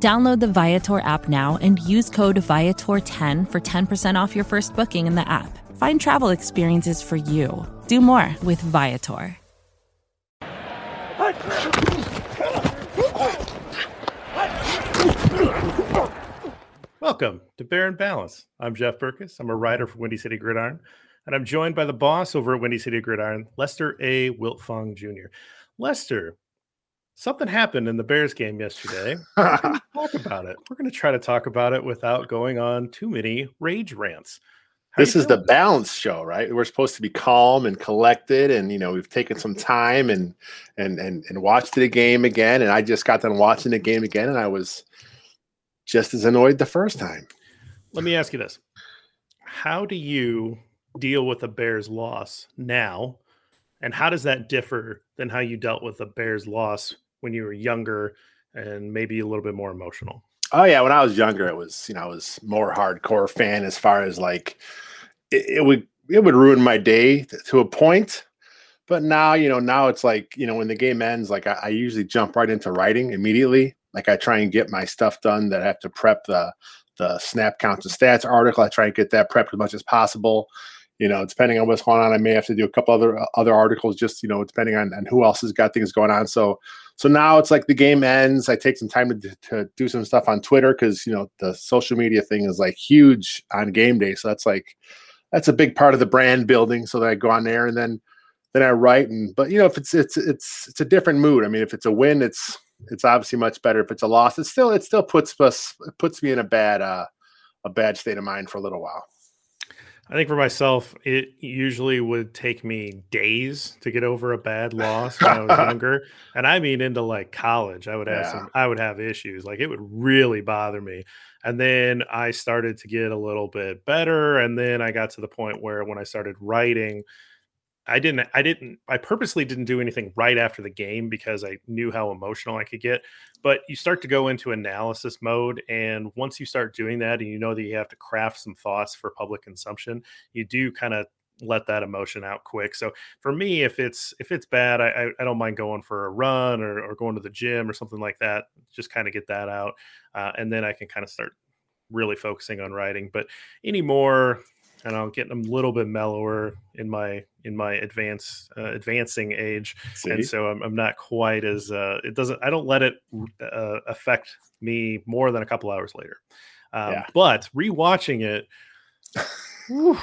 Download the Viator app now and use code Viator10 for 10% off your first booking in the app. Find travel experiences for you. Do more with Viator. Welcome to Bear and Balance. I'm Jeff Berckes. I'm a writer for Windy City Gridiron, and I'm joined by the boss over at Windy City Gridiron, Lester A. Wiltfong Jr. Lester, something happened in the Bears game yesterday. talk about it. We're going to try to talk about it without going on too many rage rants. How this is the balance show, right? We're supposed to be calm and collected, and you know we've taken some time and and and and watched the game again. And I just got done watching the game again, and I was just as annoyed the first time. Let me ask you this: How do you deal with a Bears loss now, and how does that differ than how you dealt with a Bears loss when you were younger and maybe a little bit more emotional? Oh yeah, when I was younger, it was you know I was more hardcore fan as far as like it, it would it would ruin my day to a point. But now, you know, now it's like, you know, when the game ends, like I, I usually jump right into writing immediately. Like I try and get my stuff done that I have to prep the the snap counts and stats article. I try and get that prepped as much as possible. You know, depending on what's going on, I may have to do a couple other uh, other articles, just you know, depending on, on who else has got things going on. So, so now it's like the game ends. I take some time to, to do some stuff on Twitter because you know the social media thing is like huge on game day. So that's like that's a big part of the brand building. So that I go on there and then then I write and but you know if it's it's it's it's a different mood. I mean, if it's a win, it's it's obviously much better. If it's a loss, it still it still puts us puts me in a bad uh, a bad state of mind for a little while. I think for myself, it usually would take me days to get over a bad loss when I was younger, and I mean into like college. I would have yeah. some, I would have issues. Like it would really bother me, and then I started to get a little bit better, and then I got to the point where when I started writing, I didn't I didn't I purposely didn't do anything right after the game because I knew how emotional I could get. But you start to go into analysis mode and once you start doing that and you know that you have to craft some thoughts for public consumption, you do kind of let that emotion out quick. So for me, if it's if it's bad, I I don't mind going for a run or, or going to the gym or something like that. Just kind of get that out, uh, and then I can kind of start really focusing on writing. But anymore, and I'm getting a little bit mellower in my in my advance uh, advancing age, See? and so I'm, I'm, not quite as uh, it doesn't I don't let it uh, affect me more than a couple hours later. Um, yeah. But rewatching it, whew,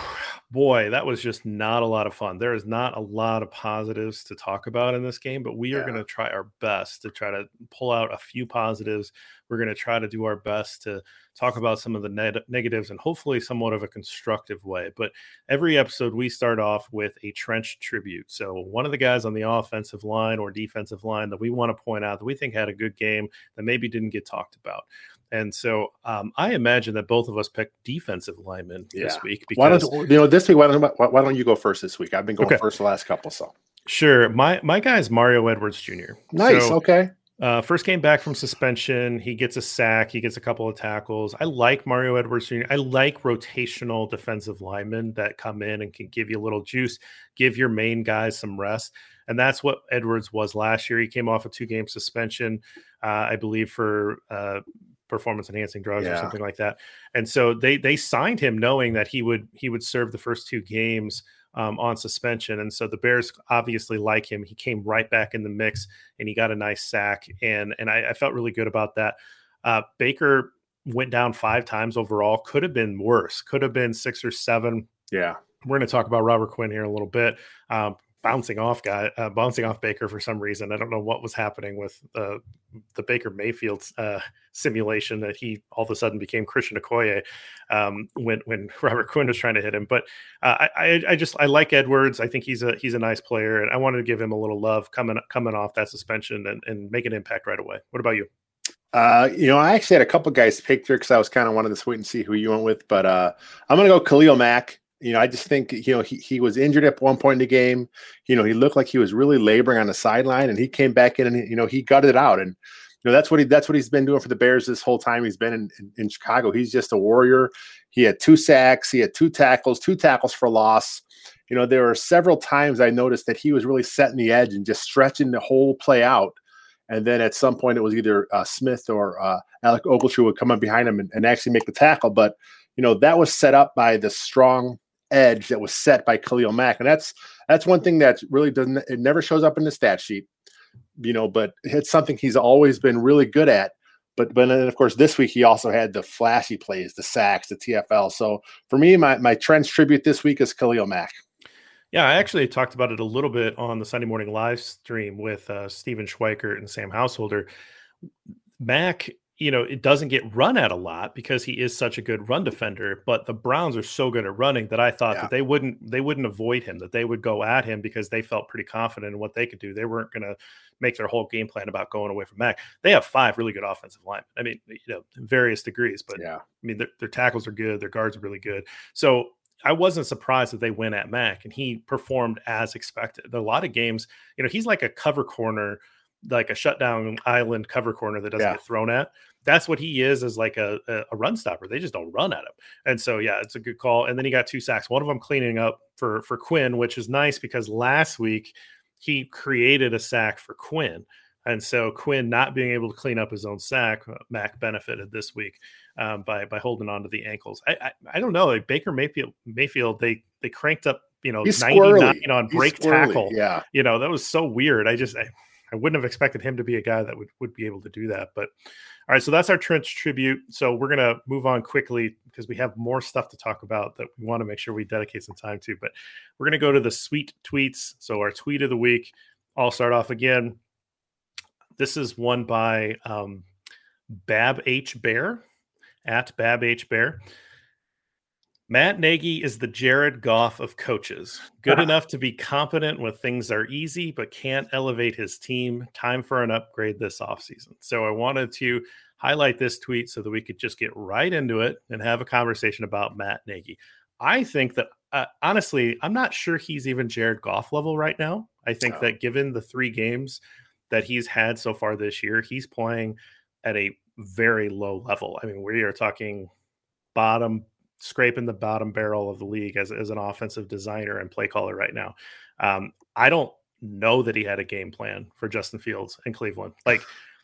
boy, that was just not a lot of fun. There is not a lot of positives to talk about in this game, but we are going to try our best to try to pull out a few positives. We're going to try to do our best to talk about some of the ne- negatives and hopefully somewhat of a constructive way. But every episode, we start off with a trench tribute. So, one of the guys on the offensive line or defensive line that we want to point out that we think had a good game that maybe didn't get talked about. And so um, I imagine that both of us picked defensive linemen yeah. this week. Because, why don't you know this week? Why don't, why don't you go first this week? I've been going okay. first the last couple. So sure, my my guy is Mario Edwards Jr. Nice. So, okay. Uh, first game back from suspension, he gets a sack, he gets a couple of tackles. I like Mario Edwards Jr. I like rotational defensive linemen that come in and can give you a little juice, give your main guys some rest. And that's what Edwards was last year. He came off a two game suspension, uh, I believe, for uh, performance enhancing drugs yeah. or something like that. And so they they signed him knowing that he would he would serve the first two games um, on suspension. And so the Bears obviously like him. He came right back in the mix and he got a nice sack. And and I, I felt really good about that. Uh, Baker went down five times overall. Could have been worse. Could have been six or seven. Yeah. We're going to talk about Robert Quinn here in a little bit. Um, bouncing off guy, uh, bouncing off Baker for some reason. I don't know what was happening with uh, the Baker Mayfield uh, simulation that he all of a sudden became Christian Okoye um, when when Robert Quinn was trying to hit him. But uh, I, I just I like Edwards. I think he's a he's a nice player, and I wanted to give him a little love coming coming off that suspension and, and make an impact right away. What about you? Uh, you know, I actually had a couple guys picked here because I was kind of wanted to wait and see who you went with, but uh, I'm going to go Khalil Mack. You know, I just think you know he, he was injured at one point in the game. You know, he looked like he was really laboring on the sideline, and he came back in and you know he gutted it out. And you know that's what he that's what he's been doing for the Bears this whole time he's been in, in, in Chicago. He's just a warrior. He had two sacks, he had two tackles, two tackles for loss. You know, there were several times I noticed that he was really setting the edge and just stretching the whole play out and then at some point, it was either uh, Smith or uh, Alec Ogletree would come up behind him and, and, actually make the tackle. But you know that was set up by the strong edge that was set by Khalil Mack, and that's that's one thing that really doesn't. It never shows up in the stat sheet, you know. But it's something he's always been really good at. But but then of course this week he also had the flashy plays, the sacks, the TFL. So for me, my my trench tribute this week is Khalil Mack. Yeah, I actually talked about it a little bit on the Sunday morning live stream with uh, Stephen Schweikert and Sam Householder. Mack, you know, it doesn't get run at a lot because he is such a good run defender, but the Browns are so good at running that I thought yeah. that they wouldn't they wouldn't avoid him, that they would go at him because they felt pretty confident in what they could do. They weren't going to make their whole game plan about going away from Mack. They have five really good offensive linemen. I mean, you know, various degrees, but yeah, I mean, their, their tackles are good, their guards are really good. So I wasn't surprised that they went at Mack and he performed as expected. A lot of games, you know, he's like a cover corner, like a shutdown island cover corner that doesn't yeah. get thrown at. That's what he is as like a, a run stopper. They just don't run at him. And so yeah, it's a good call. And then he got two sacks. One of them cleaning up for for Quinn, which is nice because last week he created a sack for Quinn. And so Quinn not being able to clean up his own sack, Mack benefited this week um, by by holding on to the ankles. I I, I don't know. Like Baker Mayfield Mayfield they they cranked up you know He's 99 squirrely. on break tackle. Yeah, you know that was so weird. I just I, I wouldn't have expected him to be a guy that would would be able to do that. But all right, so that's our trench tribute. So we're gonna move on quickly because we have more stuff to talk about that we want to make sure we dedicate some time to. But we're gonna go to the sweet tweets. So our tweet of the week. I'll start off again. This is one by um, Bab H Bear at Bab H Bear. Matt Nagy is the Jared Goff of coaches. Good enough to be competent when things are easy, but can't elevate his team. Time for an upgrade this offseason. So I wanted to highlight this tweet so that we could just get right into it and have a conversation about Matt Nagy. I think that, uh, honestly, I'm not sure he's even Jared Goff level right now. I think oh. that given the three games that he's had so far this year, he's playing at a very low level. I mean, we are talking bottom, scraping the bottom barrel of the league as, as an offensive designer and play caller right now. Um, I don't know that he had a game plan for Justin Fields in Cleveland. Like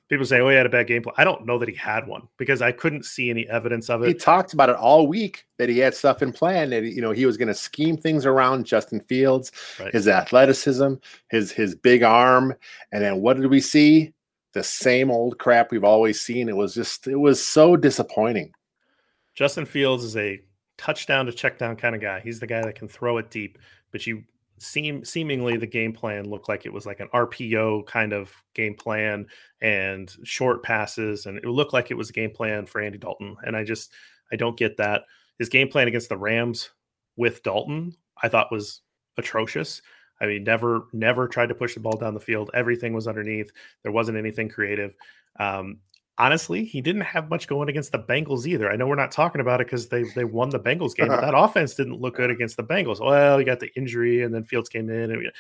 people say, oh, he had a bad game plan. I don't know that he had one because I couldn't see any evidence of it. He talked about it all week that he had stuff in plan that you know he was going to scheme things around Justin Fields, right. his athleticism, his his big arm, and then what did we see? the same old crap we've always seen. It was just, it was so disappointing. Justin Fields is a touchdown to check down kind of guy. He's the guy that can throw it deep, but you seem seemingly the game plan looked like it was like an RPO kind of game plan and short passes, and it looked like it was a game plan for Andy Dalton. And I just I don't get that. His game plan against the Rams with Dalton, I thought was atrocious. I mean, never, never tried to push the ball down the field. Everything was underneath. There wasn't anything creative. Um, honestly, he didn't have much going against the Bengals either. I know we're not talking about it because they they won the Bengals game, but that offense didn't look good against the Bengals. Well, he got the injury, and then Fields came in, and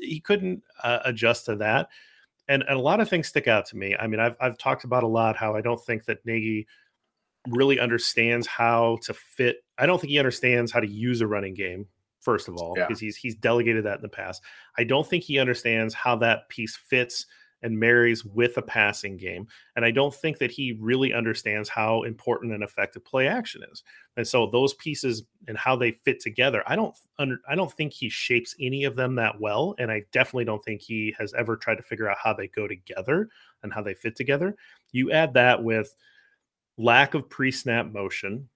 he couldn't uh, adjust to that. And, and a lot of things stick out to me. I mean, I've I've talked about a lot how I don't think that Nagy really understands how to fit. I don't think he understands how to use a running game first of all, because yeah. he's he's delegated that in the past. I don't think he understands how that piece fits and marries with a passing game. And I don't think that he really understands how important and effective play action is. And so those pieces and how they fit together, I don't under, I don't think he shapes any of them that well. And I definitely don't think he has ever tried to figure out how they go together and how they fit together. You add that with lack of pre-snap motion,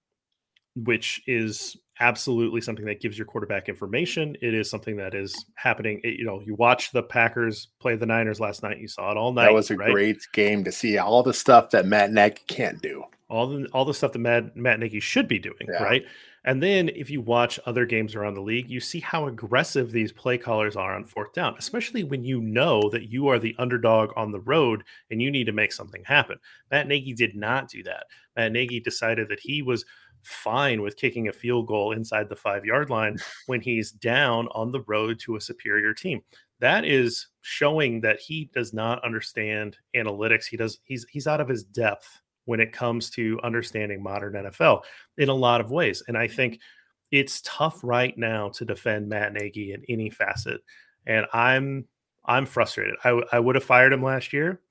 which is absolutely something that gives your quarterback information. It is something that is happening. It, you know, you watch the Packers play the Niners last night. You saw it all night. That was a right? great game to see all the stuff that Matt Nagy can't do. all the all the stuff that Matt, Matt Nagy should be doing, yeah. right? And then if you watch other games around the league, you see how aggressive these play callers are on fourth down, especially when you know that you are the underdog on the road and you need to make something happen. Matt Nagy did not do that. Matt Nagy decided that he was fine with kicking a field goal inside the five yard line when he's down on the road to a superior team. That is showing that he does not understand analytics. He does he's he's out of his depth when it comes to understanding modern NFL in a lot of ways. And I think it's tough right now to defend Matt Nagy in any facet. And I'm I'm frustrated. I, w- I would have fired him last year.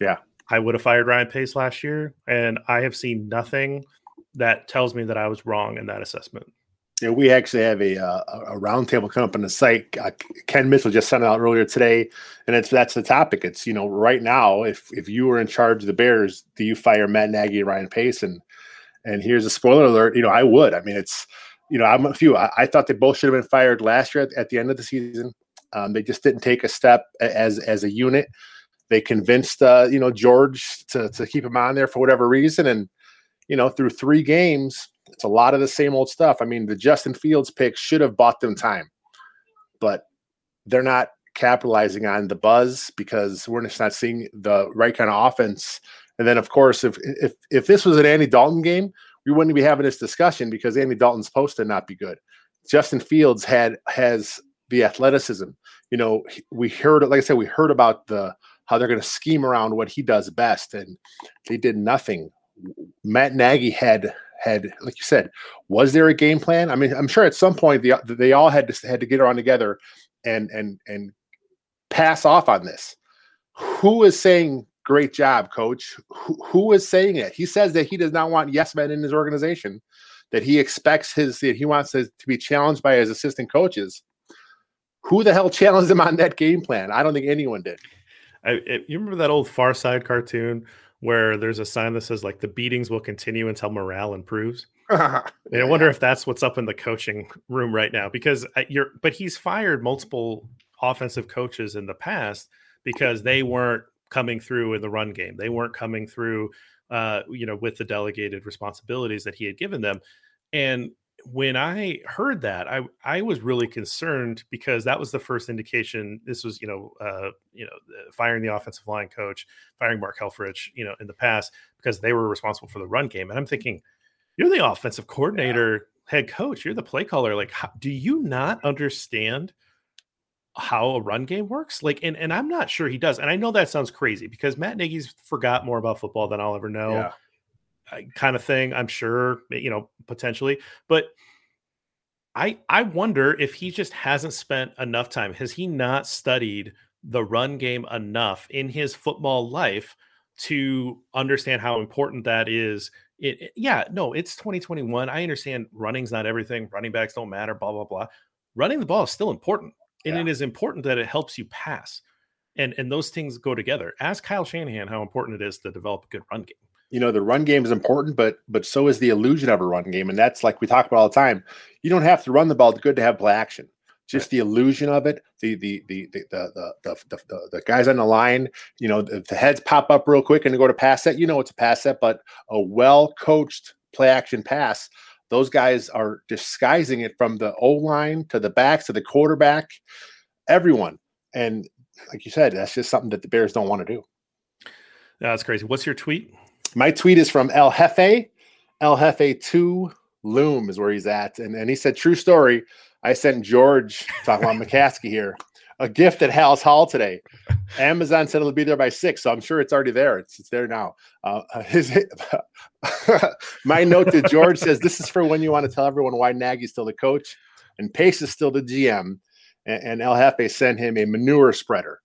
Yeah. I would have fired Ryan Pace last year. And I have seen nothing that tells me that I was wrong in that assessment. Yeah, we actually have a uh, a roundtable coming up on the site. Uh, Ken Mitchell just sent it out earlier today, and it's that's the topic. It's you know right now, if if you were in charge of the Bears, do you fire Matt Nagy and Ryan Pace? And and here's a spoiler alert. You know, I would. I mean, it's you know, I'm a few. I, I thought they both should have been fired last year at, at the end of the season. Um, they just didn't take a step as as a unit. They convinced uh, you know George to to keep him on there for whatever reason, and you know through three games it's a lot of the same old stuff. I mean, the Justin Fields pick should have bought them time, but they're not capitalizing on the buzz because we're just not seeing the right kind of offense. And then, of course, if if if this was an Andy Dalton game, we wouldn't be having this discussion because Andy Dalton's supposed to not be good. Justin Fields had has the athleticism. You know, we heard, like I said, we heard about the how they're going to scheme around what he does best, and they did nothing. Matt Nagy had had, like you said, was there a game plan? I mean, I'm sure at some point the, they all had to had to get around together and and and pass off on this. Who is saying great job, coach? Who, who is saying it? He says that he does not want yes men in his organization, that he expects his that he wants to, to be challenged by his assistant coaches. Who the hell challenged him on that game plan? I don't think anyone did. I, you remember that old Far Side cartoon where there's a sign that says like the beatings will continue until morale improves. And I wonder if that's what's up in the coaching room right now because you're but he's fired multiple offensive coaches in the past because they weren't coming through in the run game. They weren't coming through uh you know with the delegated responsibilities that he had given them. And when I heard that, I I was really concerned because that was the first indication. This was, you know, uh, you know, firing the offensive line coach, firing Mark Helfrich, you know, in the past because they were responsible for the run game. And I'm thinking, you're the offensive coordinator, yeah. head coach, you're the play caller. Like, how, do you not understand how a run game works? Like, and and I'm not sure he does. And I know that sounds crazy because Matt Nagy's forgot more about football than I'll ever know. Yeah kind of thing. I'm sure, you know, potentially, but I I wonder if he just hasn't spent enough time. Has he not studied the run game enough in his football life to understand how important that is? It, it, yeah, no, it's 2021. I understand running's not everything. Running backs don't matter. Blah blah blah. Running the ball is still important, and yeah. it is important that it helps you pass, and and those things go together. Ask Kyle Shanahan how important it is to develop a good run game you know the run game is important but but so is the illusion of a run game and that's like we talk about all the time you don't have to run the ball it's good to have play action. Just right. the illusion of it the the the the the the, the, the, the guys on the line you know the, the, heads pop up real quick and they go to pass set you know it's a pass set but a well coached play action pass those guys are disguising it from the o line to the backs to the quarterback everyone and like you said that's just something that the bears don't want to do. That's crazy. What's your tweet my tweet is from El Jefe. El Jefe 2 Loom is where he's at. And, and he said, True story. I sent George, talking about McCaskey here, a gift at Halas Hall today. Amazon said it'll be there by six, so I'm sure it's already there. It's, it's there now. Uh, his my note to George says this is for when you want to tell everyone why Nagy's still the coach and Pace is still the GM. And, and El Jefe sent him a manure spreader.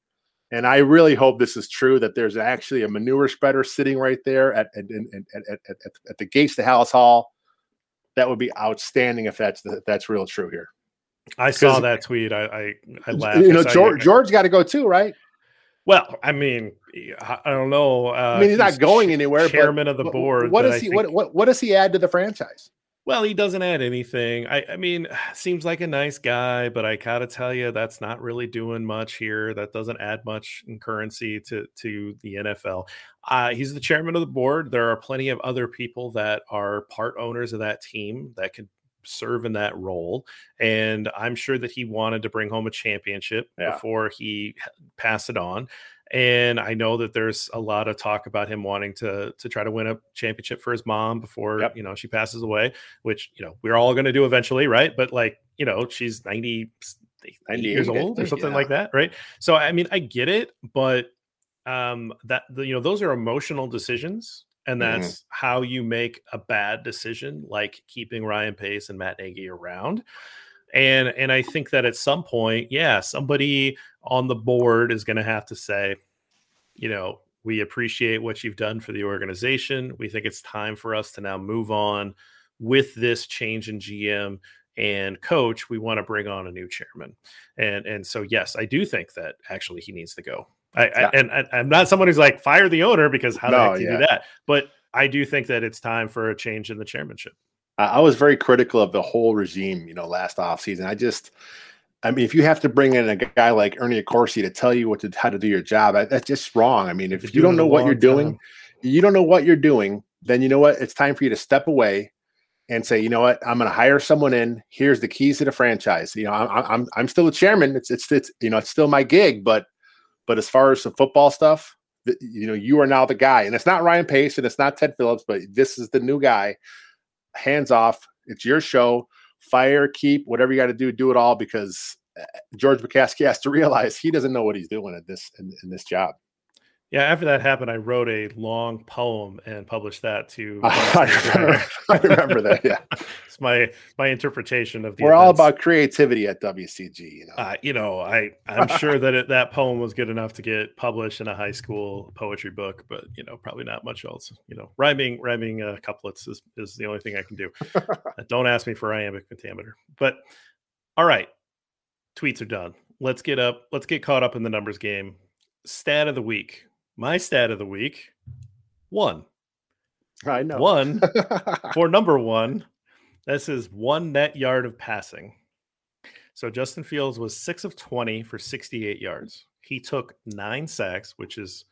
And I really hope this is true that there's actually a manure spreader sitting right there at at, at, at, at, at the gates to Halas Hall. That would be outstanding if that's the, if that's real true here. I saw that tweet. I I, I laughed. You know, George, George got to go too, right? Well, I mean, I don't know. Uh, I mean, he's, he's not going anywhere. Chairman of the board. What does he? Think... What, what what does he add to the franchise? Well, he doesn't add anything. I, I mean, seems like a nice guy, but I gotta tell you, that's not really doing much here. That doesn't add much in currency to to the NFL. Uh, he's the chairman of the board. There are plenty of other people that are part owners of that team that could serve in that role. And I'm sure that he wanted to bring home a championship yeah. before he passed it on. And I know that there's a lot of talk about him wanting to to try to win a championship for his mom before yep. you know she passes away, which you know we're all going to do eventually, right? But like you know she's 90, 90 years old or something yeah. like that, right? So I mean I get it, but um that the, you know those are emotional decisions and mm-hmm. that's mm-hmm. how you make a bad decision like keeping Ryan Pace and Matt Nagy around and and I think that at some point, yeah, somebody on the board is going to have to say, you know, we appreciate what you've done for the organization. We think it's time for us to now move on with this change in GM and coach. We want to bring on a new chairman, and and so yes, I do think that actually he needs to go. I, yeah. I and I, am not someone who's like fire the owner because how no, do you yeah. do that? But I do think that it's time for a change in the chairmanship. I was very critical of the whole regime, you know, last offseason. I just, I mean, if you have to bring in a guy like Ernie Accorsi to tell you what to how to do your job, that's just wrong. I mean, if you don't know what you're doing, time. you don't know what you're doing, then you know what? It's time for you to step away and say, you know what? I'm going to hire someone in. Here's the keys to the franchise. You know, I'm I'm I'm still a chairman. It's it's it's you know it's still my gig, but but as far as the football stuff, you know, you are now the guy, and it's not Ryan Pace and it's not Ted Phillips, but this is the new guy hands off. It's your show. Fire, keep, whatever you got to do, do it all because eh, George McCaskey has to realize he doesn't know what he's doing at this in, in this job. Yeah, after that happened, I wrote a long poem and published that to. I remember, I remember that. Yeah, it's my my interpretation of the. We're events. all about creativity at WCG. You know, uh, you know, I I'm sure that it, that poem was good enough to get published in a high school poetry book, but you know, probably not much else. You know, rhyming rhyming uh, couplets is is the only thing I can do. uh, don't ask me for iambic pentameter. But all right, tweets are done. Let's get up. Let's get caught up in the numbers game. Stat of the week my stat of the week one. I know. One for number one. This is one net yard of passing. So Justin Fields was six of 20 for 68 yards. He took nine sacks, which is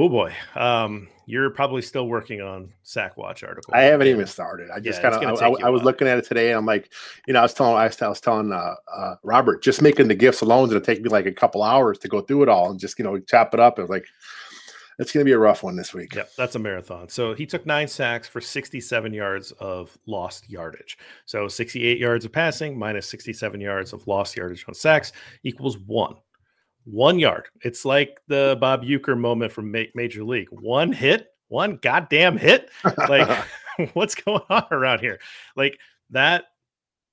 Oh boy, um, you're probably still working on Sack Watch article. I haven't even started. I just yeah, kind of I, I, I was looking at it today, and I'm like, you know, I was telling I was, I was telling uh, uh, Robert, just making the gifts alone is gonna take me like a couple hours to go through it all and just you know chop it up. And like, it's gonna be a rough one this week. Yeah, that's a marathon. So he took nine sacks for 67 yards of lost yardage. So 68 yards of passing minus 67 yards of lost yardage on sacks equals one one yard. It's like the Bob Uecker moment from Ma- Major League. One hit, one goddamn hit. Like, what's going on around here? Like that.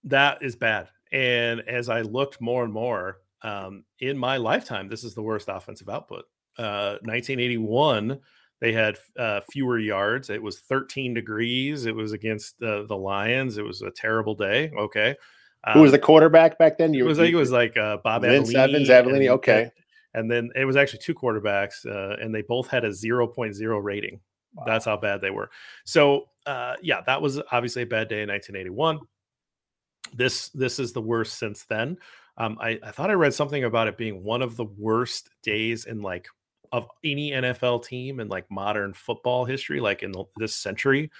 That is bad. And as I looked more and more um, in my lifetime, this is the worst offensive output. Uh, 1981, they had uh, fewer yards. It was 13 degrees. It was against uh, the Lions. It was a terrible day. Okay. Um, Who was the quarterback back then? You, it was like it was like uh, Bob Vince Evans, Avellini. Okay, and then it was actually two quarterbacks, uh, and they both had a 0.0 rating. Wow. That's how bad they were. So, uh, yeah, that was obviously a bad day in 1981. This this is the worst since then. Um, I, I thought I read something about it being one of the worst days in like of any NFL team in like modern football history, like in the, this century.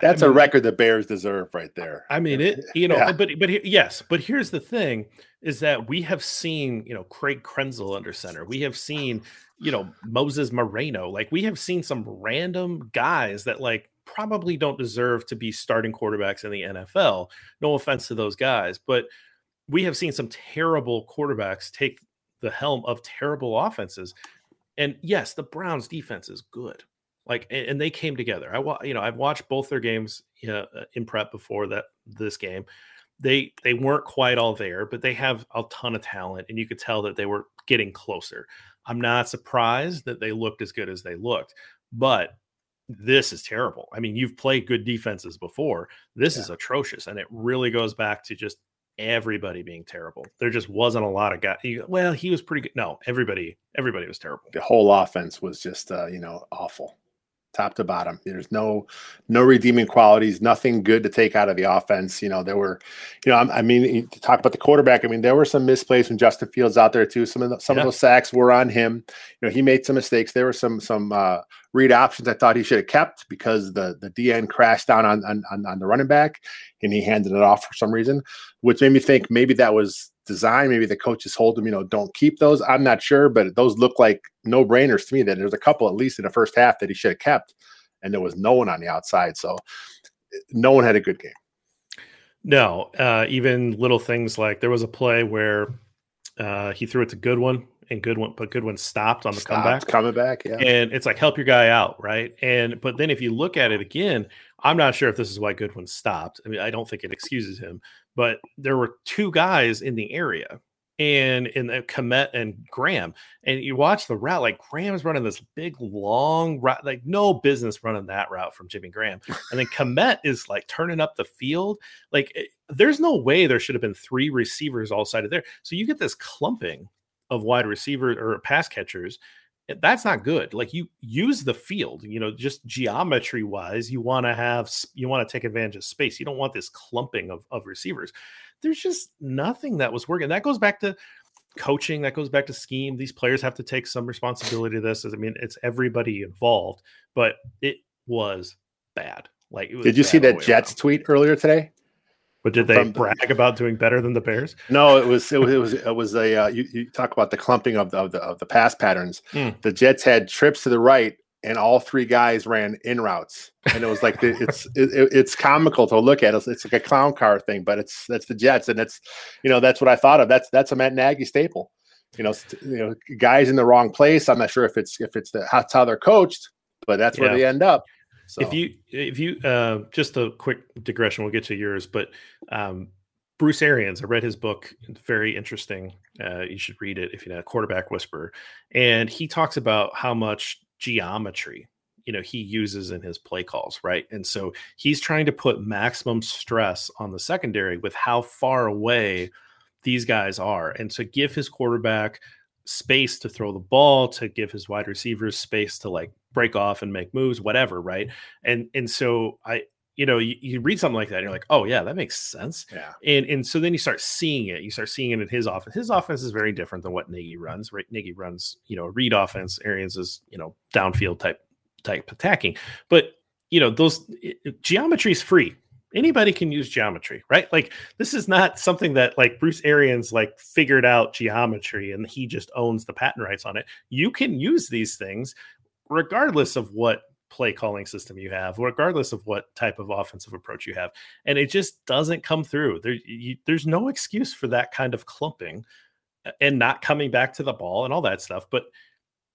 That's I mean, a record the Bears deserve right there. I mean it, you know, yeah. but but yes, but here's the thing is that we have seen, you know, Craig Krenzel under center. We have seen, you know, Moses Moreno. Like we have seen some random guys that like probably don't deserve to be starting quarterbacks in the NFL. No offense to those guys, but we have seen some terrible quarterbacks take the helm of terrible offenses. And yes, the Browns defense is good like and they came together i you know i've watched both their games uh, in prep before that this game they they weren't quite all there but they have a ton of talent and you could tell that they were getting closer i'm not surprised that they looked as good as they looked but this is terrible i mean you've played good defenses before this yeah. is atrocious and it really goes back to just everybody being terrible. There just wasn't a lot of guys. Well, he was pretty good. No, everybody, everybody was terrible. The whole offense was just, uh, you know, awful. Top to bottom. There's no no redeeming qualities, nothing good to take out of the offense. You know, there were, you know, I, I mean, to talk about the quarterback. I mean, there were some misplays when Justin Fields out there too. Some of the, some yeah. of those sacks were on him. You know, he made some mistakes. There were some some uh, read options I thought he should have kept because the the DN crashed down on, on on the running back and he handed it off for some reason, which made me think maybe that was design. Maybe the coaches told him, you know, don't keep those. I'm not sure, but those look like no brainers to me. That there's a couple at least in the first half that he should have kept, and there was no one on the outside. So no one had a good game. No, uh, even little things like there was a play where uh, he threw it to Goodwin and Goodwin, but Goodwin stopped on the stopped comeback. Coming back, yeah. And it's like help your guy out, right? And but then if you look at it again, I'm not sure if this is why Goodwin stopped. I mean, I don't think it excuses him, but there were two guys in the area and in the Kmet and Graham. And you watch the route, like Graham's running this big long route, like no business running that route from Jimmy Graham. And then Kmet is like turning up the field. Like it, eh, there's no way there should have been three receivers all sided there. So you get this clumping of wide receivers or pass catchers Eh, that's not good. Like you use the field, you know, just geometry wise, you want to have, you want to take advantage of space. You don't want this clumping of, of receivers. There's just nothing that was working. That goes back to coaching, that goes back to scheme. These players have to take some responsibility to this. I mean, it's everybody involved, but it was bad. Like, did you see that Jets around. tweet earlier today? But did they from, brag about doing better than the Bears? No, it was it was it was, it was a uh, you, you, talk about the clumping of the, of the of the pass patterns. Mm. The Jets had trips to the right, and all three guys ran in routes, and it was like the, it's it, it's comical to look at. It's, it's like a clown car thing, but it's that's the Jets, and it's you know that's what I thought of. That's that's a Matt Nagy staple. You know, you know, guys in the wrong place. I'm not sure if it's if it's the that's how they're coached, but that's where yeah. they end up. So. If you if you uh, just a quick digression, we'll get to yours, but um, Bruce Arians, I read his book, very interesting. Uh, you should read it if you know quarterback whisperer, and he talks about how much geometry you know he uses in his play calls, right? And so he's trying to put maximum stress on the secondary with how far away these guys are, and to give his quarterback space to throw the ball, to give his wide receivers space to like break off and make moves, whatever, right? And and so I, you know, you, you read something like that, and you're like, oh yeah, that makes sense. Yeah. And and so then you start seeing it. You start seeing it in his offense. His offense is very different than what Nagy runs. Right? Nagy runs, you know, read offense. Arians is, you know, downfield type type attacking. But you know, those geometry is free anybody can use geometry, right? Like this is not something that like Bruce Arians like figured out geometry and he just owns the patent rights on it. You can use these things regardless of what play calling system you have, regardless of what type of offensive approach you have. And it just doesn't come through. There, you, there's no excuse for that kind of clumping and not coming back to the ball and all that stuff. But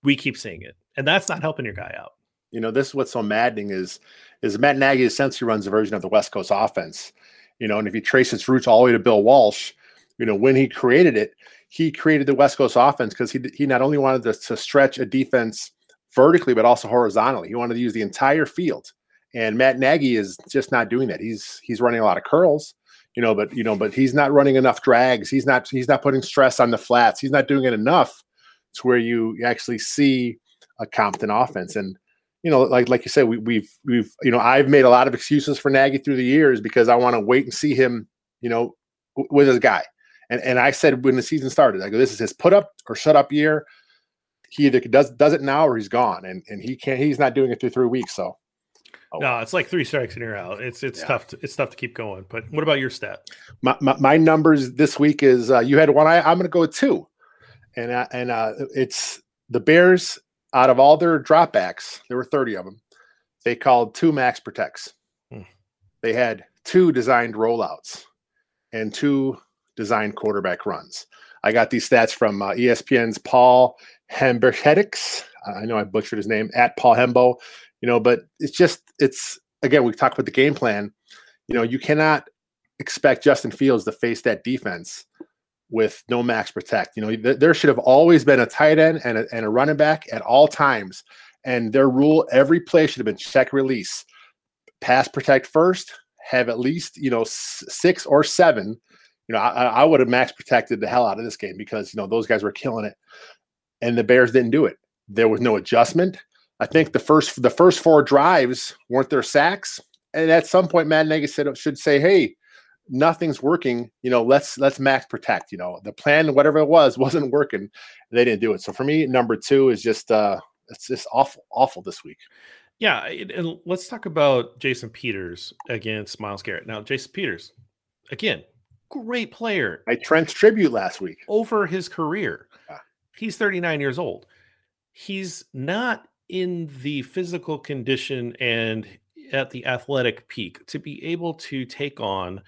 we keep seeing it, and that's not helping your guy out. You know, this is what's so maddening is is Matt Nagy essentially runs a version of the West Coast offense. You know, and if you trace its roots all the way to Bill Walsh, you know, when he created it, he created the West Coast offense because he he not only wanted to, to stretch a defense vertically, but also horizontally. He wanted to use the entire field. And Matt Nagy is just not doing that. He's he's running a lot of curls, you know, but you know, but he's not running enough drags. He's not he's not putting stress on the flats. He's not doing it enough to where you actually see a Compton offense. And you know, like like you said, we, we've we've you know, I've made a lot of excuses for Nagy through the years because I want to wait and see him, you know, w- with his guy. And and I said when the season started, I go, this is his put up or shut up year he either does does it now or he's gone, and and he can't. He's not doing it through three weeks. So. Oh. No, it's like three strikes and you're out. It's it's yeah. tough. To, it's tough to keep going. But what about your stat? My my, my numbers this week is uh, you had one. I, I'm going to go with two, and uh, and uh, it's the Bears. Out of all their dropbacks, there were 30 of them. They called two max protects. Hmm. They had two designed rollouts and two designed quarterback runs. I got these stats from uh, ESPN's Paul Hemberhetix. I know I butchered his name at Paul Hembo, you know, but it's just, it's again, we talked about the game plan. You know, you cannot expect Justin Fields to face that defense with no max protect. You know, th- there should have always been a tight end and a, and a running back at all times. And their rule, every play should have been check release, pass protect first, have at least, you know, s- six or seven. You know, I, I would have max protected the hell out of this game because, you know, those guys were killing it and the Bears didn't do it. There was no adjustment. I think the first the first four drives weren't their sacks, and at some point, Matt Nagy said should say, "Hey, nothing's working. You know, let's let's max protect. You know, the plan, whatever it was, wasn't working. They didn't do it. So for me, number two is just uh, it's just awful, awful this week. Yeah, and let's talk about Jason Peters against Myles Garrett. Now, Jason Peters, again, great player. I trench tribute last week over his career. Yeah. He's 39 years old. He's not in the physical condition and at the athletic peak to be able to take on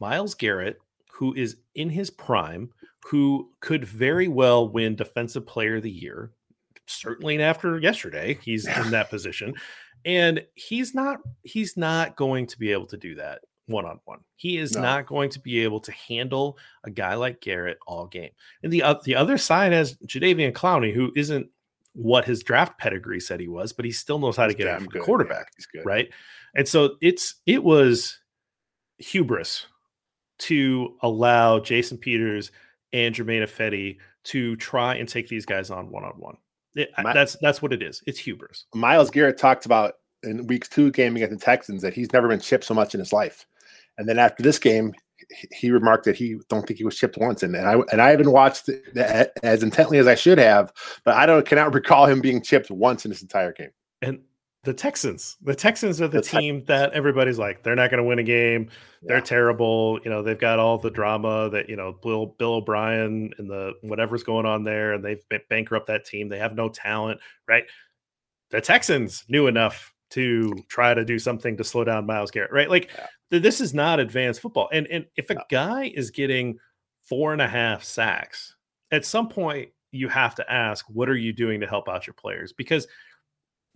Myles Garrett, who is in his prime, who could very well win Defensive Player of the Year. Certainly after yesterday, he's in that position. And he's not he's not going to be able to do that one on one. He is no. not going to be able to handle a guy like Garrett all game. And the uh, the other side has Jadeveon Clowney, who isn't what his draft pedigree said he was, but he still knows how he's to get after the quarterback. Yeah, right. And so it's it was hubris to allow Jason Peters and Germain Ifedi to try and take these guys on one on one. That's that's what it is. It's hubris. Myles Garrett talked about in week two game against the Texans that he's never been chipped so much in his life. And then after this game, he remarked that he don't think he was chipped once, and, and I and I haven't watched as intently as I should have, but I don't cannot recall him being chipped once in this entire game. And the Texans, the Texans are the, the team Texans. that everybody's like they're not going to win a game. They're terrible. You know they've got all the drama that you know Bill Bill O'Brien and the whatever's going on there, and they've bankrupt that team. They have no talent, right? The Texans knew enough to try to do something to slow down Myles Garrett, right? Like yeah. this is not advanced football. And and if a guy is getting four and a half sacks, at some point you have to ask, what are you doing to help out your players? Because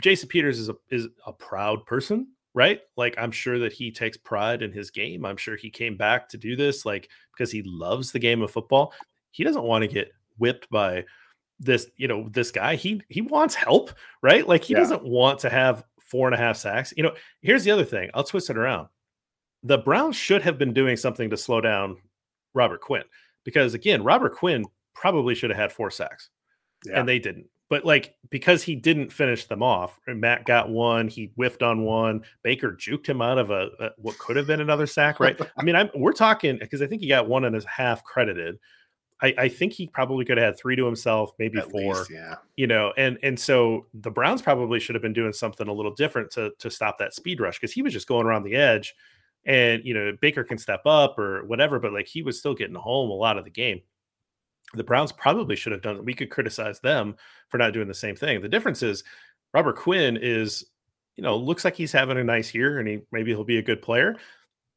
Jason Peters is a is a proud person, right? Like I'm sure that he takes pride in his game. I'm sure he came back to do this like because he loves the game of football. He doesn't want to get whipped by this, you know, this guy. He he wants help, right? Like he yeah. doesn't want to have four and a half sacks. You know, here's the other thing. I'll twist it around. The Browns should have been doing something to slow down Robert Quinn because again, Robert Quinn probably should have had four sacks, yeah. and they didn't. But like because he didn't finish them off, Mack got one, he whiffed on one. Baker juked him out of a, a what could have been another sack, right? I mean, I'm, we're talking because I think he got one and a half credited. I, I, think he probably could have had three to himself, maybe At four. Least, yeah. You know, and and so the Browns probably should have been doing something a little different to to stop that speed rush because he was just going around the edge, and you know Baker can step up or whatever, but like he was still getting home a lot of the game. The Browns probably should have done. It. We could criticize them for not doing the same thing. The difference is Robert Quinn is, you know, looks like he's having a nice year, and he maybe he'll be a good player.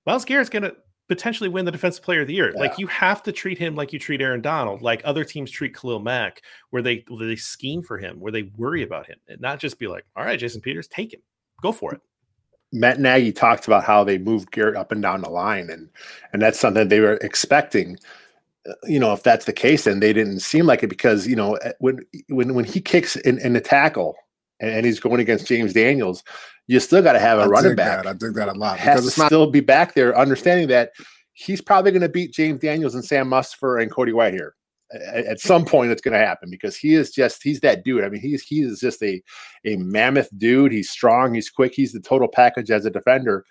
Myles Garrett's gonna potentially win the defensive player of the year. Yeah. Like you have to treat him like you treat Aaron Donald, like other teams treat Khalil Mack, where they where they scheme for him, where they worry about him, and not just be like, all right, Jason Peters, take him, go for it. Matt Nagy talked about how they moved Garrett up and down the line, and and that's something they were expecting. You know, if that's the case, then they didn't seem like it because you know eh, when when when he kicks in, in the tackle and, and he's going against James Daniels, you still got to have a I running back. That. I think that a lot has to not- still be back there, understanding that he's probably going to beat James Daniels and Sam Mustipher and Cody Whitehair. At, at some point, it's going to happen because he is just he's that dude. I mean, he's he is just a a mammoth dude. He's strong. He's quick. He's the total package as a defender.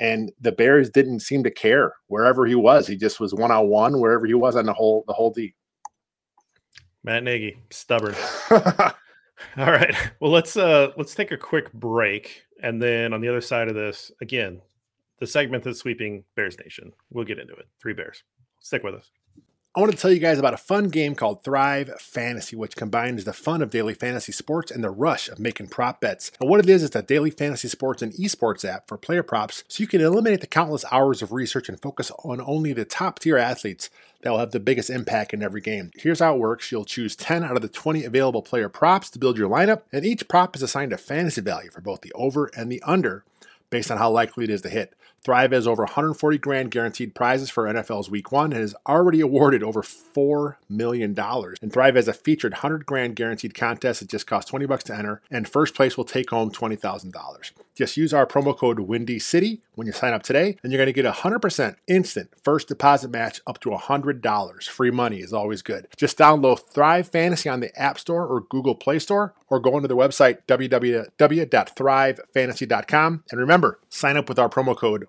And the Bears didn't seem to care wherever he was. He just was one on one wherever he was on the whole the whole D. Matt Nagy, stubborn. All right. Well, let's uh let's take a quick break and then on the other side of this, again, the segment that's sweeping Bears Nation. We'll get into it. Three Bears. Stick with us. I want to tell you guys about a fun game called Thrive Fantasy, which combines the fun of daily fantasy sports and the rush of making prop bets. And what it is, is a daily fantasy sports and esports app for player props so you can eliminate the countless hours of research and focus on only the top tier athletes that will have the biggest impact in every game. Here's how it works you'll choose 10 out of the 20 available player props to build your lineup, and each prop is assigned a fantasy value for both the over and the under based on how likely it is to hit. Thrive has over 140 grand guaranteed prizes for NFL's Week One and has already awarded over four million dollars. And Thrive has a featured 100 grand guaranteed contest that just costs 20 bucks to enter, and first place will take home $20,000. Just use our promo code Windy City when you sign up today, and you're going to get a 100% instant first deposit match up to $100. Free money is always good. Just download Thrive Fantasy on the App Store or Google Play Store, or go into the website www.thrivefantasy.com. And remember, sign up with our promo code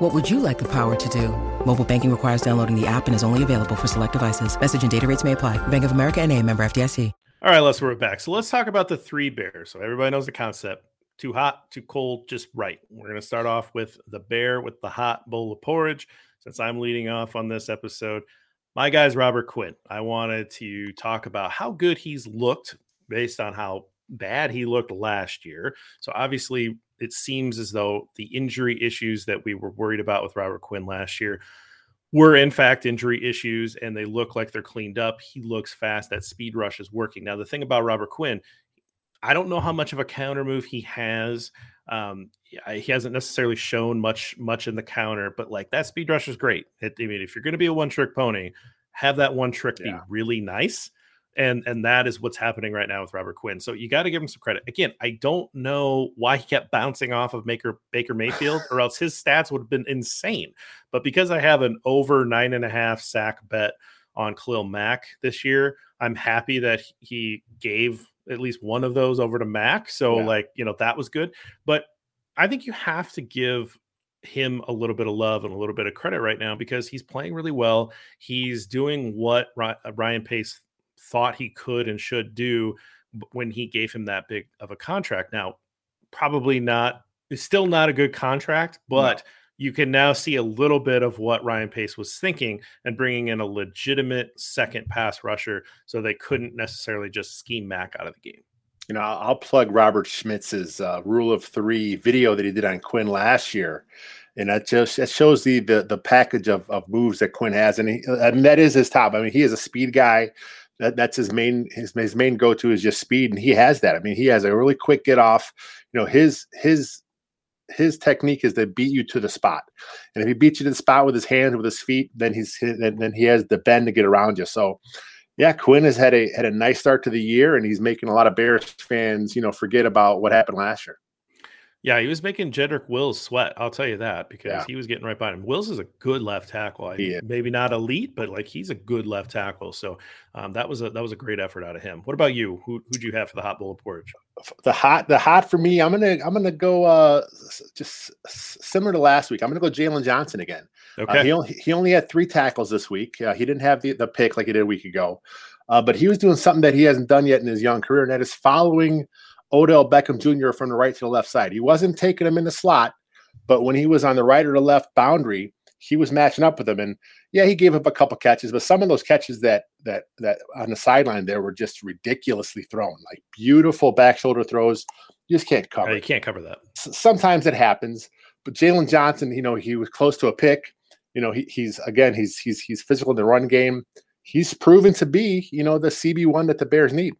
What would you like the power to do? Mobile banking requires downloading the app and is only available for select devices. Message and data rates may apply. Bank of America and a member FDIC. All right, let's we're back. So let's talk about the three bears. So everybody knows the concept. Too hot, too cold, just right. We're going to start off with the bear with the hot bowl of porridge. Since I'm leading off on this episode, my guy's Robert Quinn. I wanted to talk about how good he's looked based on how bad he looked last year. So obviously, it seems as though the injury issues that we were worried about with Robert Quinn last year were in fact injury issues and they look like they're cleaned up. He looks fast. That speed rush is working. Now, the thing about Robert Quinn, I don't know how much of a counter move he has. Um, he hasn't necessarily shown much much in the counter, but like that speed rush is great. It, I mean, if you're going to be a one trick pony, have that one trick yeah. be really nice and and that is what's happening right now with Robert Quinn. So you got to give him some credit. Again, I don't know why he kept bouncing off of Maker Baker Mayfield, or else his stats would have been insane. But because I have an over nine and a half sack bet on Khalil Mack this year, I'm happy that he gave at least one of those over to Mack. So yeah. like you know that was good. But I think you have to give him a little bit of love and a little bit of credit right now because he's playing really well. He's doing what uh, Ryan Pace thought he could and should do when he gave him that big of a contract. Now, probably not, it's still not a good contract, but. No. You can now see a little bit of what Ryan Pace was thinking and bringing in a legitimate second pass rusher so they couldn't necessarily just scheme Mack out of the game you know, I'll plug Robert Schmitz's uh, rule of three video that he did on Quinn last year, and that just it shows the the, the package of, of moves that Quinn has, and, he, and that is his top. I mean, he is a speed guy that, that's his main his, his main go to is just speed, and he has that. I mean, he has a really quick get off. You know, his his his technique is to beat you to the spot, and if he beats you to the spot with his hands, with his feet, then he's then he has the bend to get around you. So, yeah, Quinn has had a had a nice start to the year, and he's making a lot of Bears fans, you know, forget about what happened last year. Yeah, he was making Jedrick Wills sweat. I'll tell you that because yeah. he was getting right by him. Wills is a good left tackle. I, maybe not elite, but like he's a good left tackle. So um, that was a that was a great effort out of him. What about you? Who who'd you have for the hot bowl of porridge? The hot the hot for me. I'm gonna I'm gonna go uh, just similar to last week. I'm gonna go Jaylon Johnson again. Uh, okay. Uh, he only he only had three tackles this week. Uh, he didn't have the the pick like he did a week ago, uh, but he was doing something that he hasn't done yet in his young career, and that is following Odell Beckham Jr. from the right to the left side. He wasn't taking him in the slot, but when he was on the right or the left boundary, he was matching up with him. And yeah, he gave up a couple catches, but some of those catches that that that on the sideline there were just ridiculously thrown, like beautiful back shoulder throws. You just can't cover. you can't cover that. sometimes it happens, but Jaylon Johnson, you know, he was close to a pick. You know, he, he's again, he's he's he's physical in the run game. He's proven to be, you know, the CB one that the Bears need.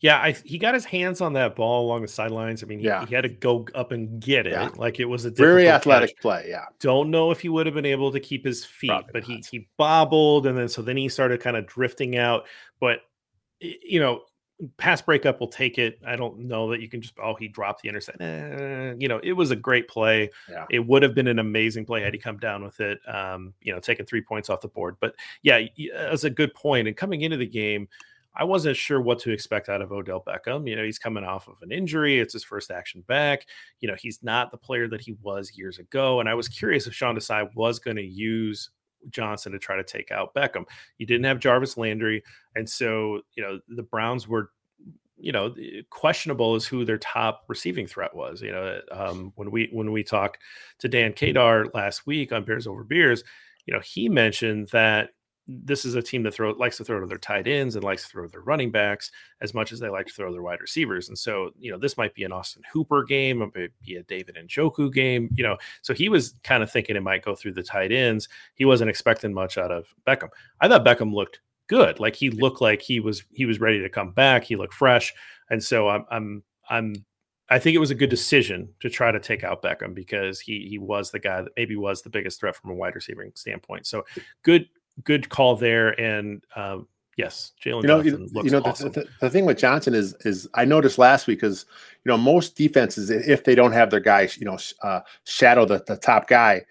Yeah, I, he got his hands on that ball along the sidelines. I mean, he, yeah. he had to go up and get it. Yeah. Like it was a very athletic catch. play. Yeah. Don't know if he would have been able to keep his feet, Probably but he he bobbled and then so then he started kind of drifting out. But you know, pass breakup will take it. I don't know that you can just oh he dropped the intercept. Eh, you know, it was a great play. Yeah. It would have been an amazing play had he come down with it. Um, you know, taking three points off the board. But yeah, that's a good point. And coming into the game I wasn't sure what to expect out of Odell Beckham. You know, he's coming off of an injury. It's his first action back. You know, he's not the player that he was years ago. And I was curious if Sean Desai was going to use Johnson to try to take out Beckham. You didn't have Jarvis Landry. And so, you know, the Browns were you know questionable as who their top receiving threat was you know um, when we when we talk to dan kadar last week on bears over beers you know he mentioned that this is a team that throw likes to throw to their tight ends and likes to throw to their running backs as much as they like to throw their wide receivers. And so, you know, this might be an Austin Hooper game, it might be a David Njoku game, you know. So he was kind of thinking it might go through the tight ends. He wasn't expecting much out of Beckham. I thought Beckham looked good. Like he looked like he was he was ready to come back. He looked fresh. And so I'm I'm I'm I think it was a good decision to try to take out Beckham because he he was the guy that maybe was the biggest threat from a wide receiving standpoint. So good good call there. And um, yes, Jaylon you know, Johnson looks you know, awesome. the, the, the, thing with Johnson is is I noticed last week because you know most defenses if they don't have their guys you know uh, shadow the, the top guy,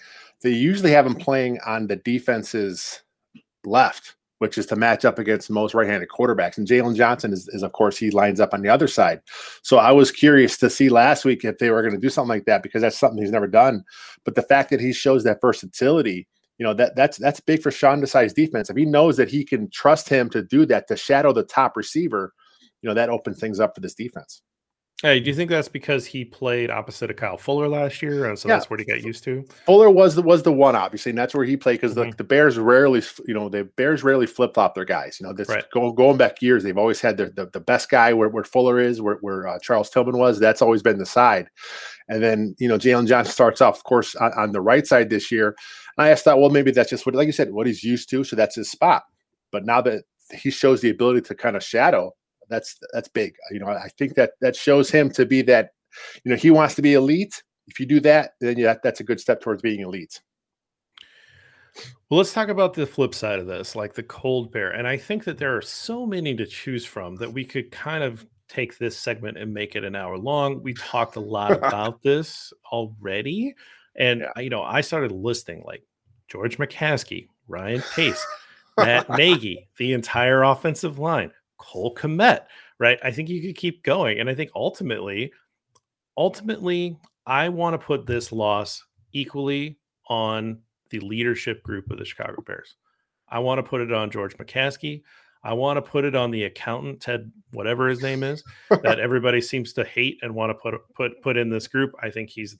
they usually have him playing on the defense's left which is to match up against most right-handed quarterbacks. And Jaylon Johnson is, is, of course, he lines up on the other side. So I was curious to see last week if they were going to do something like that because that's something he's never done. But the fact that he shows that versatility, you know, that that's that's big for Sean Desai's defense. If he knows that he can trust him to do that, to shadow the top receiver, you know, that opens things up for this defense. Hey, do you think that's because he played opposite of Kyle Fuller last year, and so yeah. that's what he got used to? Fuller was the was the one, obviously, and that's where he played because mm-hmm. the, the Bears rarely, you know, the Bears rarely flip flop their guys. You know, this right. going going back years, they've always had their, the the best guy where, where Fuller is, where where uh, Charles Tillman was. That's always been the side, and then you know Jaylon Johnson starts off, of course, on, on the right side this year. And I asked that, well, maybe that's just what, like you said, what he's used to, so that's his spot. But now that he shows the ability to kind of shadow that's that's big. You know, I think that that shows him to be that. You know, he wants to be elite. If you do that, then yeah, that's a good step towards being elite. Well, let's talk about the flip side of this, like the cold bear. And I think that there are so many to choose from that we could kind of take this segment and make it an hour long. We talked a lot about this already. And, yeah. you know, I started listing like George McCaskey, Ryan Pace, Matt Nagy, the entire offensive line, Cole Kmet, right? I think you could keep going. And I think ultimately, ultimately, I want to put this loss equally on the leadership group of the Chicago Bears. I want to put it on George McCaskey. I want to put it on the accountant Ted, whatever his name is, that everybody seems to hate and want to put put put in this group. I think he's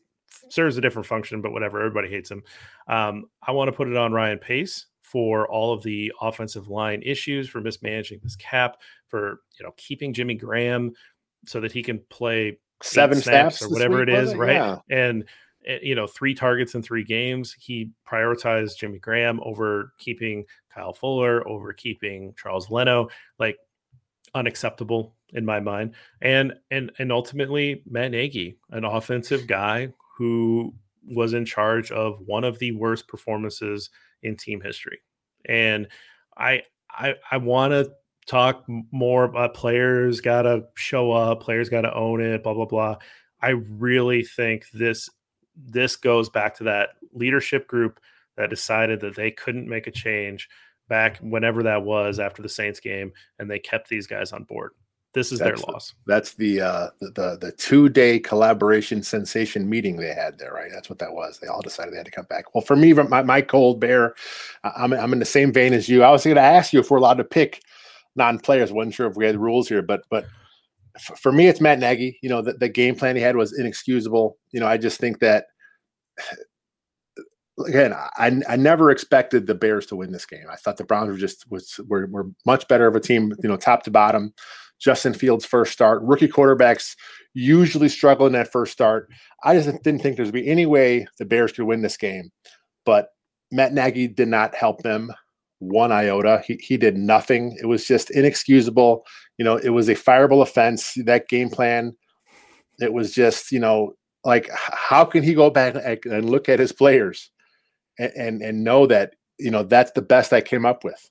serves a different function, but whatever. Everybody hates him. Um, I want to put it on Ryan Pace for all of the offensive line issues, for mismanaging this cap, for you know keeping Jimmy Graham so that he can play seven snaps or whatever it is, right? Yeah. And eh, you know, three targets in three games. He prioritized Jimmy Graham over keeping Kyle Fuller, over keeping Charles Leno. Like unacceptable in my mind. And and and ultimately Matt Nagy, an offensive guy who was in charge of one of the worst performances in team history. And I I I want to talk more about players got to show up, players got to own it, blah blah blah. I really think this this goes back to that leadership group that decided that they couldn't make a change back whenever that was after the Saints game and they kept these guys on board. This is that's their loss. The, that's the, uh, the the the two day collaboration sensation meeting they had there, right? That's what that was. They all decided they had to come back. Well, for me, my, my cold bear, I'm I'm in the same vein as you. I was going to ask you if we're allowed to pick non players. wasn't sure if we had rules here, but but for me, it's Matt Nagy. You know, the, the game plan he had was inexcusable. You know, I just think that again, I, I never expected the Bears to win this game. I thought the Browns were just was were, were much better of a team, you know, top to bottom. Justin Fields' first start. Rookie quarterbacks usually struggle in that first start. I just didn't think there'd be any way the Bears could win this game. But Matt Nagy did not help them one iota. He, he did nothing. It was just inexcusable. You know, it was a fireable offense. That game plan, it was just, you know, like how can he go back and look at his players and, and, and know that, you know, that's the best I came up with?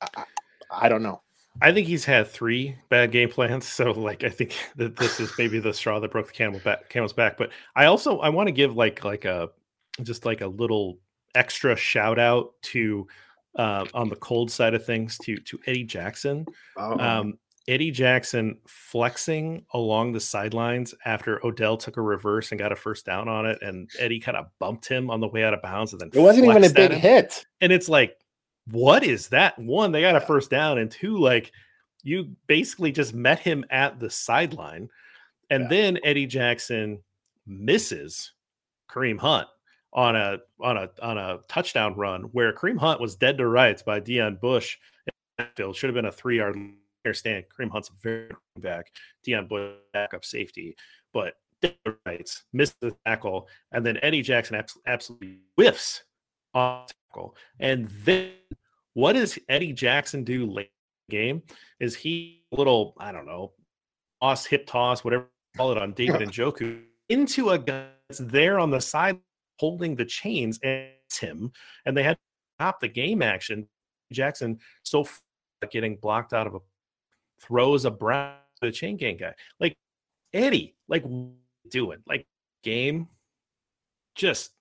I, I don't know. I think he's had three bad game plans. So like I think that this is maybe the straw that broke the camel back, camel's back. But I also I want to give like like a just like a little extra shout out to uh, on the cold side of things to to Eddie Jackson. Oh. Um, Eddie Jackson flexing along the sidelines after Odell took a reverse and got a first down on it, and Eddie kind of bumped him on the way out of bounds, and then it wasn't even a big hit. And it's like what is that? One, they got a first down, and two, like you basically just met him at the sideline, and yeah. then Eddie Jackson misses Kareem Hunt on a on a on a touchdown run where Kareem Hunt was dead to rights by Deon Bush. Field should have been a three yard understand Kareem Hunt's a very back, Deon Bush backup safety, but rights missed the tackle, and then Eddie Jackson absolutely whiffs on tackle, and then what does Eddie Jackson do late game? Is he a little I don't know, toss hip toss whatever call it on David Njoku into a guy that's there on the side holding the chains and him, and they had to stop the game action. Jackson so getting blocked out of a throws a brown the chain gang guy. Like Eddie, like doing like game, just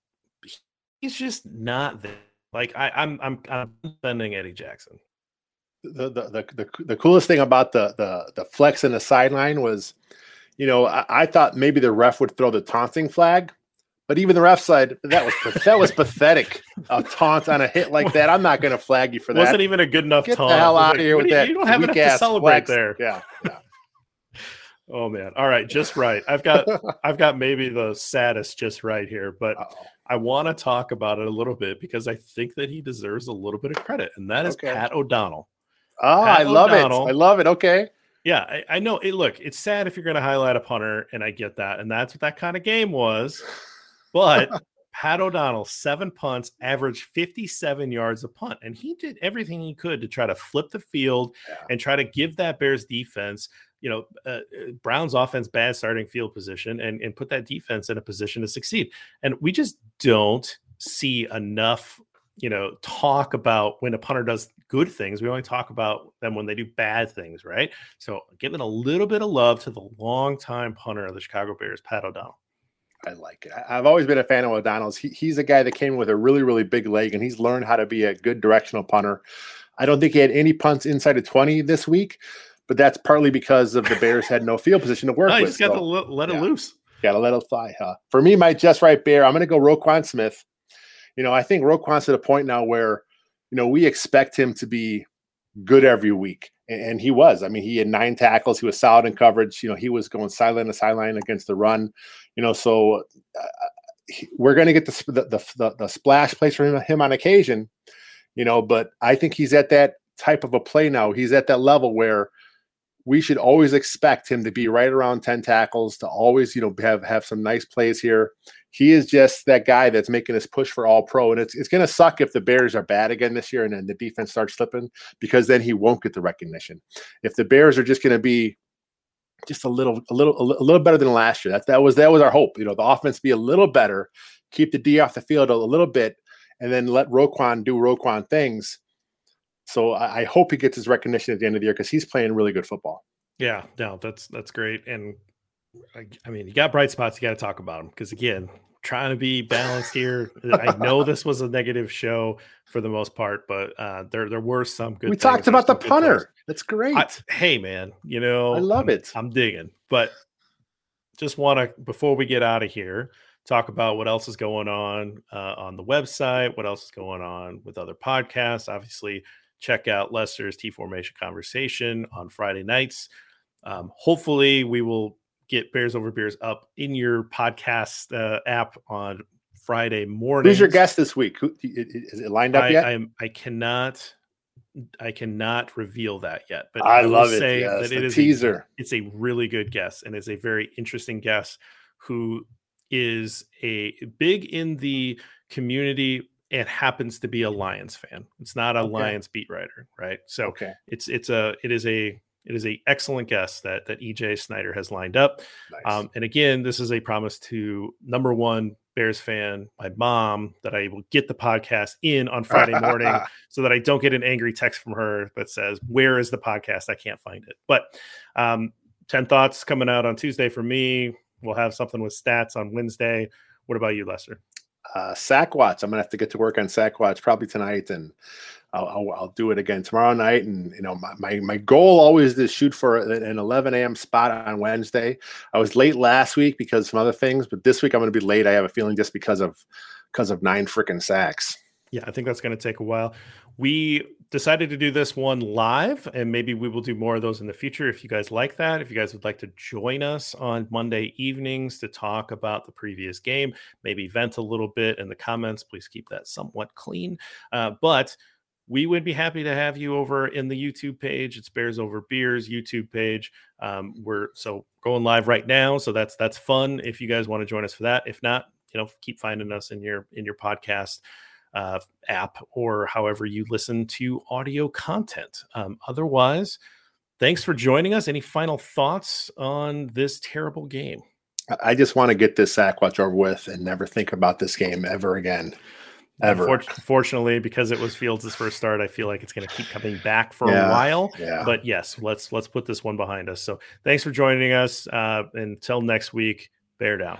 he's just not there. Like I, I'm I'm I'm defending Eddie Jackson. The, the the the the coolest thing about the the the flex in the sideline was, you know, I, I thought maybe the ref would throw the taunting flag, but even the ref said that was that was pathetic. A taunt on a hit like that. I'm not going to flag you for that. Wasn't even a good enough Get taunt. the hell out like, of here with you, that. You don't have enough to celebrate flex. there. Yeah. yeah. oh man. All right, just right. I've got I've got maybe the saddest just right here, but Uh-oh. I want to talk about it a little bit because I think that he deserves a little bit of credit, and that is okay. Pat O'Donnell. Oh, Pat I love O'Donnell, it. I love it. Okay. Yeah, I, I know. It, look, it's sad if you're going to highlight a punter, and I get that, and that's what that kind of game was. But Pat O'Donnell, seven punts, averaged 57 yards a punt. And he did everything he could to try to flip the field yeah. and try to give that Bears defense, you know, uh, uh, Brown's offense bad starting field position and, and put that defense in a position to succeed. And we just don't see enough, you know, talk about when a punter does good things. We only talk about them when they do bad things, right? So giving a little bit of love to the longtime punter of the Chicago Bears, Pat O'Donnell. I like it. I've always been a fan of O'Donnell's. He, he's a guy that came with a really, really big leg, and he's learned how to be a good directional punter. I don't think he had any punts inside of 20 this week, but that's partly because of the Bears had no field position to work no, with. Just got so, to let it yeah, loose. Got to let it fly. Huh? For me, my just right bear, I'm going to go Roquan Smith. You know, I think Roquan's at a point now where, you know, we expect him to be good every week and he was. I mean, he had nine tackles. He was solid in coverage. You know, he was going sideline to sideline against the run. You know, so uh, we're going to get the, the, the the splash plays for him, him on occasion. You know, but I think he's at that type of a play now. He's at that level where we should always expect him to be right around 10 tackles to always you know have have some nice plays here. He is just that guy that's making this push for all pro and it's, it's going to suck if the bears are bad again this year and then the defense starts slipping because then he won't get the recognition. If the bears are just going to be just a little a little a little better than last year that that was that was our hope you know the offense be a little better keep the d off the field a, a little bit and then let Roquan do Roquan things so I, I hope he gets his recognition at the end of the year because he's playing really good football. Yeah, no, that's that's great. And I, I mean, you got bright spots. You got to talk about them because again, trying to be balanced here. I know this was a negative show for the most part, but uh, there there were some good. We talked about the punter. That's great. I, hey, man, you know I love I'm, it. I'm digging, but just want to before we get out of here talk about what else is going on uh, on the website, what else is going on with other podcasts. Obviously, check out Lester's T formation conversation on Friday nights. Um, hopefully, we will get Bears Over Beers up in your podcast uh, app on Friday morning. Who's your guest this week? Who, is it lined up I, yet? I, I cannot. I cannot reveal that yet, but I, I love it. Say yes, that it is teaser. A, it's a really good guest, and it's a very interesting guest who is a big in the community it happens to be a Lions fan. It's not a okay. Lions beat writer, right? So okay. it's it's a it is a it is a excellent guest that that EJ Snyder has lined up. Nice. Um, and again, this is a promise to number one Bears fan, my mom, that I will get the podcast in on Friday morning so that I don't get an angry text from her that says, Where is the podcast? I can't find it. But um, 10 thoughts coming out on Tuesday for me. We'll have something with stats on Wednesday. What about you, Lester? Uh, Sackwatch. I'm gonna have to get to work on Sackwatch probably tonight, and I'll, I'll, I'll, do it again tomorrow night. And you know, my, my, my goal always is to shoot for an 11 a.m. spot on Wednesday. I was late last week because some other things, but this week I'm gonna be late. I have a feeling just because of because of nine freaking sacks. Yeah, I think that's to take a while. We decided to do this one live, and maybe we will do more of those in the future if you guys like that. If you guys would like to join us on Monday evenings to talk about the previous game, maybe vent a little bit in the comments, please keep that somewhat clean. Uh, but we would be happy to have you over in the YouTube page. It's Bears Over Beers YouTube page. Um, we're so going live right now, so that's that's fun. If you guys want to join us for that, if not, you know, keep finding us in your in your podcast uh, app or however you listen to audio content. Um, otherwise, thanks for joining us. Any final thoughts on this terrible game? I just want to get this Sackwatch over with and never think about this game ever again ever. Unfortunately, because it was Fields' first start, I feel like it's going to keep coming back for yeah, a while. Yeah. But yes, let's let's put this one behind us. So thanks for joining us. Uh, until next week, bear down.